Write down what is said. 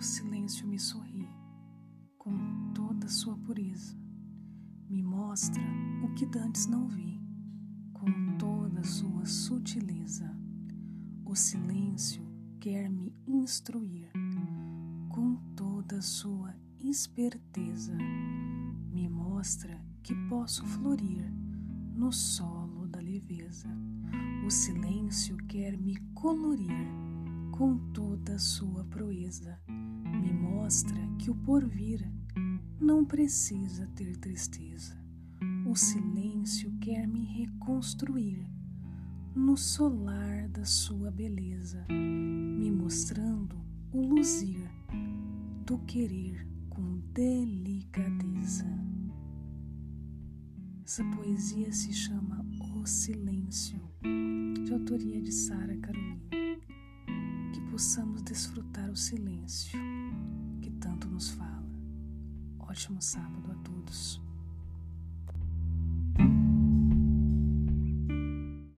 O silêncio me sorri com toda sua pureza. Me mostra o que dantes não vi com toda sua sutileza. O silêncio quer me instruir com toda sua esperteza. Me mostra que posso florir no solo da leveza. O silêncio quer me colorir com toda sua que o porvir não precisa ter tristeza. O silêncio quer me reconstruir no solar da sua beleza, me mostrando o luzir do querer com delicadeza. Essa poesia se chama O Silêncio, de autoria de Sara Carolina. Que possamos desfrutar o silêncio Ótimo sábado a todos.